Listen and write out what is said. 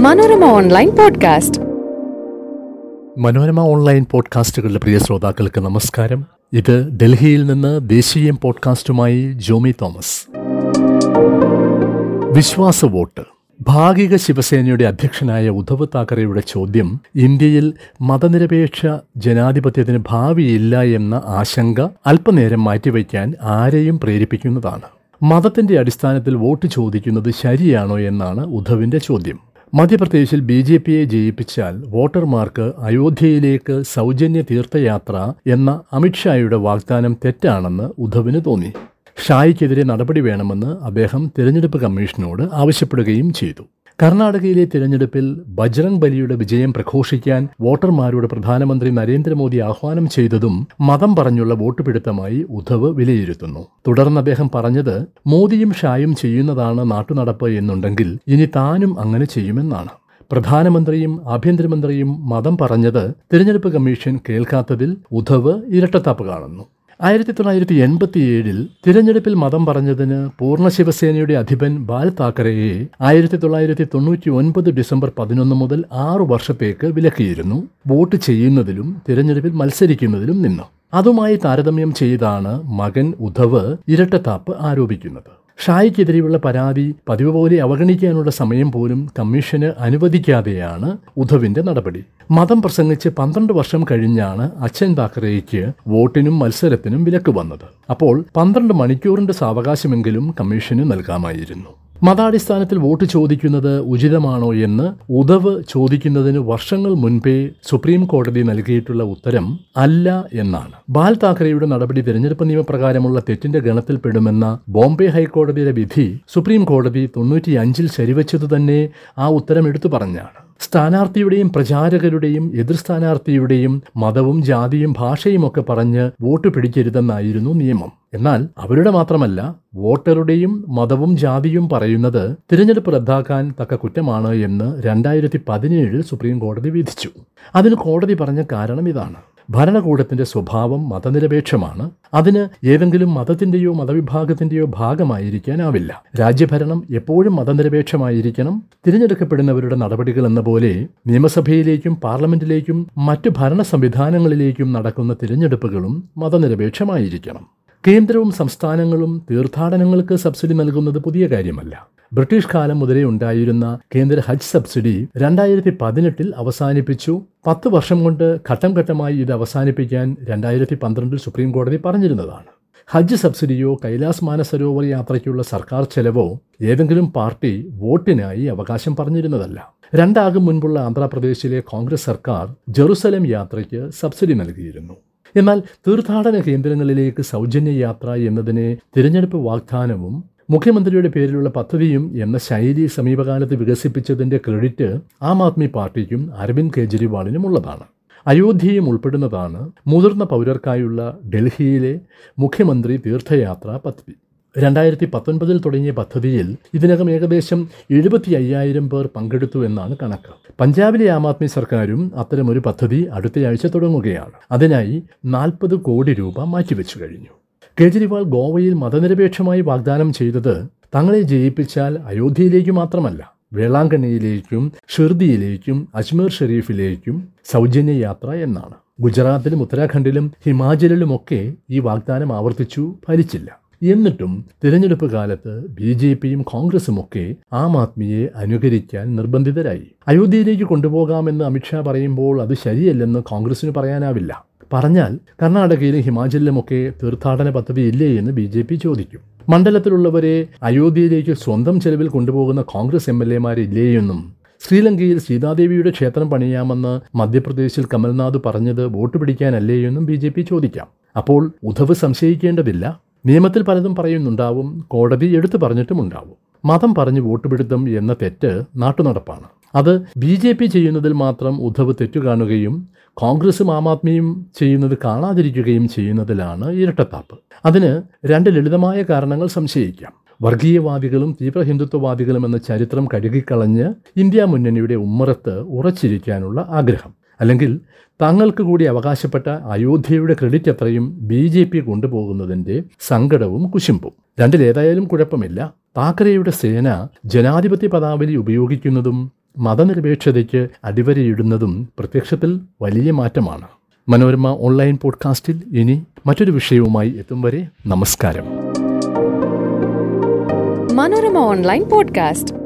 Manorama online podcast. Manorama online പോഡ്കാസ്റ്റുകളുടെ പ്രിയ ശ്രോതാക്കൾക്ക് നമസ്കാരം. ഇത് ഡൽഹിയിൽ നിന്ന് ദേശീയം പോഡ്കാസ്റ്റുമായി ജോമി തോമസ്. വിശ്വാസ വോട്ട്. ഭാഗിക ശിവസേനയുടെ അധ്യക്ഷനായ ഉദ്ധവ് താക്കറെയുടെ ചോദ്യം ഇന്ത്യയിൽ മതനിരപേക്ഷ ജനാധിപത്യത്തിന് ഭാവിയില്ല എന്ന ആശങ്ക അല്പനേരം മാറ്റിവെക്കാൻ ആരെയും പ്രേരിപ്പിക്കുന്നതാണ്. മതത്തിന്റെ അടിസ്ഥാനത്തിൽ വോട്ട് ചോദിക്കുന്നത് ശരിയാണോ എന്നാണ് ഉദ്ധവിന്റെ ചോദ്യം. മധ്യപ്രദേശിൽ ബി ജെ പിയെ ജയിപ്പിച്ചാൽ വോട്ടർമാർക്ക് അയോധ്യയിലേക്ക് സൗജന്യ തീർത്ഥയാത്ര എന്ന അമിത്ഷായുടെ വാഗ്ദാനം തെറ്റാണെന്ന് ഉദ്ധവിന് തോന്നി. ഷായ്ക്കെതിരെ നടപടി വേണമെന്ന് അദ്ദേഹം തിരഞ്ഞെടുപ്പ് കമ്മീഷനോട് ആവശ്യപ്പെടുകയും ചെയ്തു. കർണാടകയിലെ തിരഞ്ഞെടുപ്പിൽ ബജ്രംഗ് ബലിയുടെ വിജയം പ്രഘോഷിക്കാൻ വോട്ടർമാരോട് പ്രധാനമന്ത്രി നരേന്ദ്രമോദി ആഹ്വാനം ചെയ്തതും മതം പറഞ്ഞുള്ള വോട്ട് പിടുത്തമായി ഉദ്ധവ് വിലയിരുത്തുന്നു. തുടർന്ന് അദ്ദേഹം പറഞ്ഞത് മോദിയും ഷായും ചെയ്യുന്നതാണ് നാട്ടുനടപ്പ് എന്നുണ്ടെങ്കിൽ ഇനി താനും അങ്ങനെ ചെയ്യുമെന്നാണ്. പ്രധാനമന്ത്രിയും ആഭ്യന്തരമന്ത്രിയും മതം പറഞ്ഞത് തിരഞ്ഞെടുപ്പ് കമ്മീഷൻ കേൾക്കാത്തതിൽ ഉദ്ധവ് ഇരട്ടത്താപ്പ് കാണുന്നു. ആയിരത്തി തൊള്ളായിരത്തി എൺപത്തി ഏഴിൽ തിരഞ്ഞെടുപ്പിൽ മതം പറഞ്ഞതിന് പൂർണ ശിവസേനയുടെ അധിപൻ ബാൽ താക്കറെയെ ആയിരത്തി തൊള്ളായിരത്തി തൊണ്ണൂറ്റി ഒൻപത് ഡിസംബർ പതിനൊന്ന് മുതൽ ആറു വർഷത്തേക്ക് വിലക്കിയിരുന്നു. വോട്ട് ചെയ്യുന്നതിലും തിരഞ്ഞെടുപ്പിൽ മത്സരിക്കുന്നതിലും നിന്നു. അതുമായി താരതമ്യം ചെയ്താണ് മകൻ ഉദ്ധവ് ഇരട്ടത്താപ്പ് ആരോപിക്കുന്നത്. ഷായ്ക്കെതിരെയുള്ള പരാതി പതിവ് പോലെ അവഗണിക്കാനുള്ള സമയം പോലും കമ്മീഷന് അനുവദിക്കാതെയാണ് ഉദ്ധവിന്റെ നടപടി. മതം പ്രസംഗിച്ച് പന്ത്രണ്ട് വർഷം കഴിഞ്ഞാണ് അച്ഛൻ താക്കറേക്ക് വോട്ടിനും മത്സരത്തിനും വിലക്ക് വന്നത്. അപ്പോൾ പന്ത്രണ്ട് മണിക്കൂറിന്റെ സാവകാശമെങ്കിലും കമ്മീഷന് നൽകാമായിരുന്നു. മതാടിസ്ഥാനത്തിൽ വോട്ട് ചോദിക്കുന്നത് ഉചിതമാണോ എന്ന് ഉദവ് ചോദിക്കുന്നതിന് വർഷങ്ങൾ മുൻപേ സുപ്രീം കോടതി നൽകിയിട്ടുള്ള ഉത്തരം അല്ല എന്നാണ്. ബാൽ താക്കറെയുടെ നടപടി തിരഞ്ഞെടുപ്പ് നിയമപ്രകാരമുള്ള തെറ്റിന്റെ ഗണത്തിൽപ്പെടുമെന്ന ബോംബെ ഹൈക്കോടതിയുടെ വിധി സുപ്രീം കോടതി തൊണ്ണൂറ്റിയഞ്ചിൽ ശരിവച്ചതു തന്നെ ആ ഉത്തരം എടുത്തു പറഞ്ഞാണ്. സ്ഥാനാർത്ഥിയുടെയും പ്രചാരകരുടെയും എതിർ സ്ഥാനാർത്ഥിയുടെയും മതവും ജാതിയും ഭാഷയും ഒക്കെ പറഞ്ഞ് വോട്ട് പിടിക്കരുതെന്നായിരുന്നു നിയമം. എന്നാൽ അവരുടെ മാത്രമല്ല വോട്ടറുടെയും മതവും ജാതിയും പറയുന്നത് തിരഞ്ഞെടുപ്പ് റദ്ദാക്കാൻ തക്ക കുറ്റമാണ് എന്ന് രണ്ടായിരത്തി പതിനേഴിൽ സുപ്രീം കോടതി വിധിച്ചു. അതിന് കോടതി പറഞ്ഞ കാരണം ഇതാണ്. ഭരണകൂടത്തിന്റെ സ്വഭാവം മതനിരപേക്ഷമാണ്. അതിന് ഏതെങ്കിലും മതത്തിന്റെയോ മതവിഭാഗത്തിന്റെയോ ഭാഗമായിരിക്കാനാവില്ല. രാജ്യഭരണം എപ്പോഴും മതനിരപേക്ഷമായിരിക്കണം. തിരഞ്ഞെടുക്കപ്പെടുന്നവരുടെ നടപടികൾ എന്ന പോലെ നിയമസഭയിലേക്കും പാർലമെന്റിലേക്കും മറ്റു ഭരണ സംവിധാനങ്ങളിലേക്കും നടക്കുന്ന തിരഞ്ഞെടുപ്പുകളും മതനിരപേക്ഷമായിരിക്കണം. കേന്ദ്രവും സംസ്ഥാനങ്ങളും തീർത്ഥാടനങ്ങൾക്ക് സബ്സിഡി നൽകുന്നത് പുതിയ കാര്യമല്ല. ബ്രിട്ടീഷ് കാലം മുതലേ ഉണ്ടായിരുന്ന കേന്ദ്ര ഹജ്ജ് സബ്സിഡി രണ്ടായിരത്തി പതിനെട്ടിൽ അവസാനിപ്പിച്ചു. പത്ത് വർഷം കൊണ്ട് ഘട്ടം ഘട്ടമായി ഇത് അവസാനിപ്പിക്കാൻ രണ്ടായിരത്തി പന്ത്രണ്ടിൽ സുപ്രീം കോടതി പറഞ്ഞിരുന്നതാണ്. ഹജ്ജ് സബ്സിഡിയോ കൈലാസ് മാനസരോവർ യാത്രയ്ക്കുള്ള സർക്കാർ ചെലവോ ഏതെങ്കിലും പാർട്ടി വോട്ടിനായി അവകാശം പറഞ്ഞിരുന്നതല്ല. രണ്ടാകും മുൻപുള്ള ആന്ധ്രാപ്രദേശിലെ കോൺഗ്രസ് സർക്കാർ ജെറുസലം യാത്രയ്ക്ക് സബ്സിഡി നൽകിയിരുന്നു. എന്നാൽ തീർത്ഥാടന കേന്ദ്രങ്ങളിലേക്ക് സൗജന്യ യാത്ര എന്നതിനെ തിരഞ്ഞെടുപ്പ് വാഗ്ദാനവും മുഖ്യമന്ത്രിയുടെ പേരിലുള്ള പദ്ധതിയും എന്ന ശൈലി സമീപകാലത്ത് വികസിപ്പിച്ചതിന്റെ ക്രെഡിറ്റ് ആം ആദ്മി പാർട്ടിക്കും അരവിന്ദ് കെജ്രിവാളിനും ഉള്ളതാണ്. അയോധ്യയും ഉൾപ്പെടുന്നതാണ് മുതിർന്ന പൗരർക്കായുള്ള ഡൽഹിയിലെ മുഖ്യമന്ത്രി തീർത്ഥയാത്ര പദ്ധതി. രണ്ടായിരത്തി പത്തൊൻപതിൽ തുടങ്ങിയ പദ്ധതിയിൽ ഇതിനകം ഏകദേശം എഴുപത്തി അയ്യായിരം പേർ പങ്കെടുത്തു എന്നാണ് കണക്ക്. പഞ്ചാബിലെ ആം ആദ്മി സർക്കാരും അത്തരമൊരു പദ്ധതി അടുത്തയാഴ്ച തുടങ്ങുകയാണ്. അതിനായി നാൽപ്പത് കോടി രൂപ മാറ്റിവെച്ചു കഴിഞ്ഞു. കേജ്രിവാൾ ഗോവയിൽ മതനിരപേക്ഷമായി വാഗ്ദാനം ചെയ്തത് തങ്ങളെ ജയിപ്പിച്ചാൽ അയോധ്യയിലേക്ക് മാത്രമല്ല വേളാങ്കണ്ണിയിലേക്കും ഷിർദിയിലേക്കും അജ്മീർ ഷെരീഫിലേക്കും സൗജന്യ യാത്ര എന്നാണ്. ഗുജറാത്തിലും ഉത്തരാഖണ്ഡിലും ഹിമാചലിലുമൊക്കെ ഈ വാഗ്ദാനം ആവർത്തിച്ചു ഫലിച്ചില്ല. എന്നിട്ടും തിരഞ്ഞെടുപ്പ് കാലത്ത് ബി ജെ പിയും കോൺഗ്രസുമൊക്കെ ആം ആദ്മിയെ അനുകരിക്കാൻ നിർബന്ധിതരായി. അയോധ്യയിലേക്ക് കൊണ്ടുപോകാമെന്ന് അമിത്ഷാ പറയുമ്പോൾ അത് ശരിയല്ലെന്ന് കോൺഗ്രസിന് പറയാനാവില്ല. പറഞ്ഞാൽ കർണാടകയിലും ഹിമാചലിലുമൊക്കെ തീർത്ഥാടന പദ്ധതി ഇല്ലേ എന്ന് ബി ജെ പി ചോദിക്കും. മണ്ഡലത്തിലുള്ളവരെ അയോധ്യയിലേക്ക് സ്വന്തം ചെലവിൽ കൊണ്ടുപോകുന്ന കോൺഗ്രസ് എം എൽ എമാരില്ലേയെന്നും ശ്രീലങ്കയിൽ സീതാദേവിയുടെ ക്ഷേത്രം പണിയാമെന്ന് മധ്യപ്രദേശിൽ കമൽനാഥ് പറഞ്ഞത് വോട്ട് പിടിക്കാനല്ലേ എന്നും ബി ജെ പി ചോദിക്കാം. അപ്പോൾ ഉദ്ധവ് സംശയിക്കേണ്ടതില്ല. നിയമത്തിൽ പലതും പറയുന്നുണ്ടാവും കോടതി എടുത്തു പറഞ്ഞിട്ടുമുണ്ടാവും. മതം പറഞ്ഞ് വോട്ട് പിടുത്തം എന്ന തെറ്റ് നാട്ടുനടപ്പാണ്. അത് ബി ജെ പി ചെയ്യുന്നതിൽ മാത്രം ഉദ്ധവ് തെറ്റു കാണുകയും കോൺഗ്രസും ആം ആദ്മിയും ചെയ്യുന്നത് കാണാതിരിക്കുകയും ചെയ്യുന്നതിലാണ് ഇരട്ടത്താപ്പ്. അതിന് രണ്ട് ലളിതമായ കാരണങ്ങൾ സംശയിക്കാം. വർഗീയവാദികളും തീവ്ര ഹിന്ദുത്വവാദികളും എന്ന ചരിത്രം കഴുകിക്കളഞ്ഞ് ഇന്ത്യ മുന്നണിയുടെ ഉമ്മറത്ത് ഉറച്ചിരിക്കാനുള്ള ആഗ്രഹം. അല്ലെങ്കിൽ തങ്ങൾക്ക് കൂടി അവകാശപ്പെട്ട അയോധ്യയുടെ ക്രെഡിറ്റ് അത്രയും ബി ജെ പി കൊണ്ടുപോകുന്നതിന്റെ സങ്കടവും കുശുമ്പും. രണ്ടിലേതായാലും കുഴപ്പമില്ല. താക്കറെയുടെ സേന ജനാധിപത്യ പദാവലി ഉപയോഗിക്കുന്നതും മതനിരപേക്ഷതയ്ക്ക് അടിവരയിടുന്നതും പ്രത്യക്ഷത്തിൽ വലിയ മാറ്റമാണ്. മനോരമ ഓൺലൈൻ പോഡ്കാസ്റ്റിൽ ഇനി മറ്റൊരു വിഷയവുമായി എത്തും വരെ നമസ്കാരം. Manorama online podcast